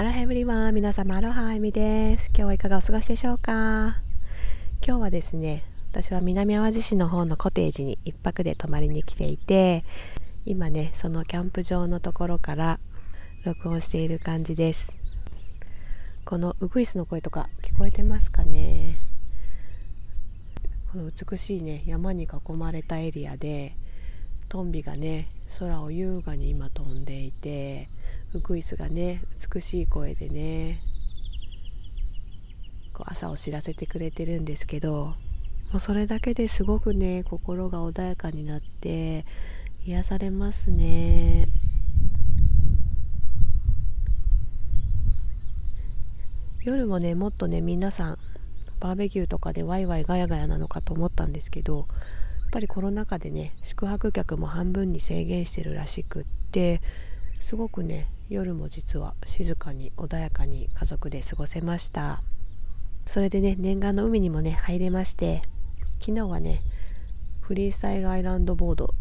アロハエブリワン皆様アロハエミです。今日はいかがお過ごしでしょうか？今日はですね私は南淡路市の方のコテージに1泊で泊まりに来ていて今ねそのキャンプ場のところから録音している感じです。このウグイスの声とか聞こえてますかね？この美しいね山に囲まれたエリアでトンビがね空を優雅に今飛んでいてウグイスがね美しい声でねこう朝を知らせてくれてるんですけどもうそれだけですごくね心が穏やかになって癒されますね。夜もねもっとね皆さんバーベキューとかでワイワイガヤガヤなのかと思ったんですけどっぱりコロナ禍でね宿泊客も半分に制限してるらしくってすごくね夜も実は静かに穏やかに家族で過ごせました。それでね念願の海にもね入れまして昨日はねフリースタイルアイランドボード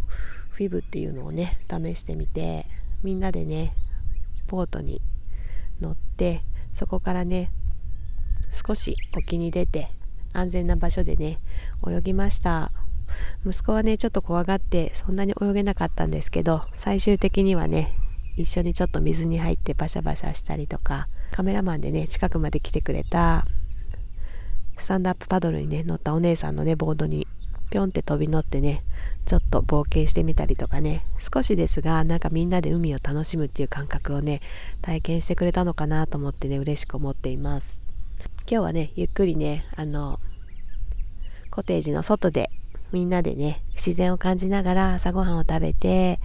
フィブっていうのをね試してみてみんなでねボートに乗ってそこからね少し沖に出て安全な場所でね泳ぎました。息子はねちょっと怖がってそんなに泳げなかったんですけど最終的にはね一緒にちょっと水に入ってバシャバシャしたりとかカメラマンでね近くまで来てくれたスタンドアップパドルにね乗ったお姉さんのねボードにぴょんって飛び乗ってねちょっと冒険してみたりとかね少しですがなんかみんなで海を楽しむっていう感覚をね体験してくれたのかなと思ってね嬉しく思っています。今日はねゆっくりねあのコテージの外でみんなでね自然を感じながら朝ごはんを食べて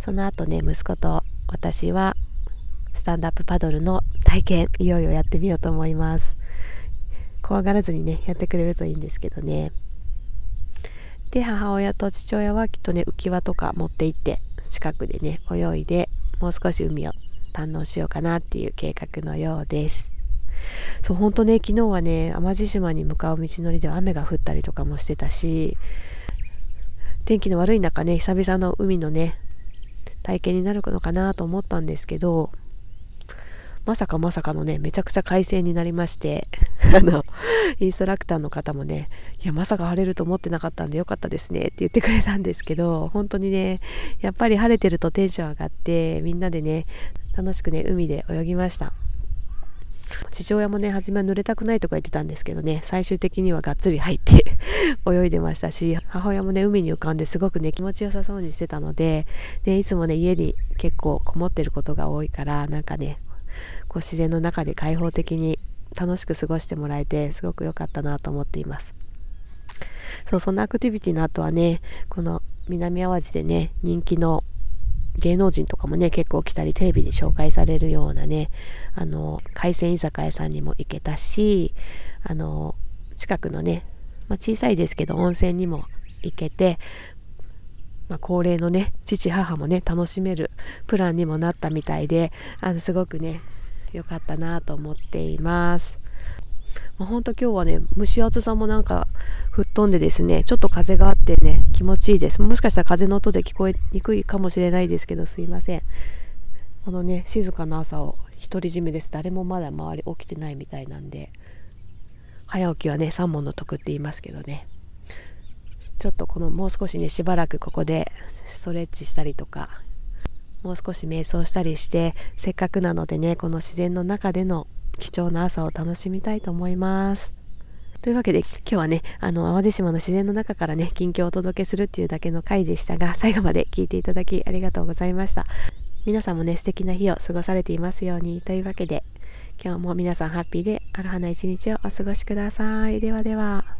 その後ね息子と私はスタンドアップパドルの体験いよいよやってみようと思います。怖がらずにねやってくれるといいんですけどね。で母親と父親はきっとね浮き輪とか持って行って近くでね泳いでもう少し海を堪能しようかなっていう計画のようです。そう本当ね昨日はね淡路島に向かう道のりでは雨が降ったりとかもしてたし天気の悪い中ね久々の海のね体験になるのかなと思ったんですけどまさかまさかのねめちゃくちゃ快晴になりまして あのインストラクターの方もねいやまさか晴れると思ってなかったんでよかったですねって言ってくれたんですけど本当にねやっぱり晴れてるとテンション上がってみんなでね楽しくね海で泳ぎました。父親もね初めは濡れたくないとか言ってたんですけどね最終的にはがっつり入って 泳いでましたし母親もね海に浮かんですごくね気持ちよさそうにしてたのででいつもね家に結構こもってることが多いからなんかねこう自然の中で開放的に楽しく過ごしてもらえてすごく良かったなと思っています。そうそんなアクティビティの後はねこの南淡路でね人気の芸能人とかもね結構来たりテレビで紹介されるようなねあの海鮮居酒屋さんにも行けたしあの近くのね、まあ、小さいですけど温泉にも行けて、まあ、高齢のね父母もね楽しめるプランにもなったみたいであのすごくね良かったなと思っています。まあ、ほんと今日はね蒸し暑さもなんか吹っ飛んでですねちょっと風があってね気持ちいいです。もしかしたら風の音で聞こえにくいかもしれないですけどすいません。このね静かな朝を独り占めです。誰もまだ周り起きてないみたいなんで。早起きはね3問の得って言いますけどね。ちょっとこのもう少しねしばらくここでストレッチしたりとかもう少し瞑想したりしてせっかくなのでねこの自然の中での貴重な朝を楽しみたいと思います。というわけで今日はねあの淡路島の自然の中からね近況をお届けするっていうだけの回でしたが最後まで聞いていただきありがとうございました。皆さんもね素敵な日を過ごされていますように。というわけで今日も皆さんハッピーでアロハな一日をお過ごしください。ではでは。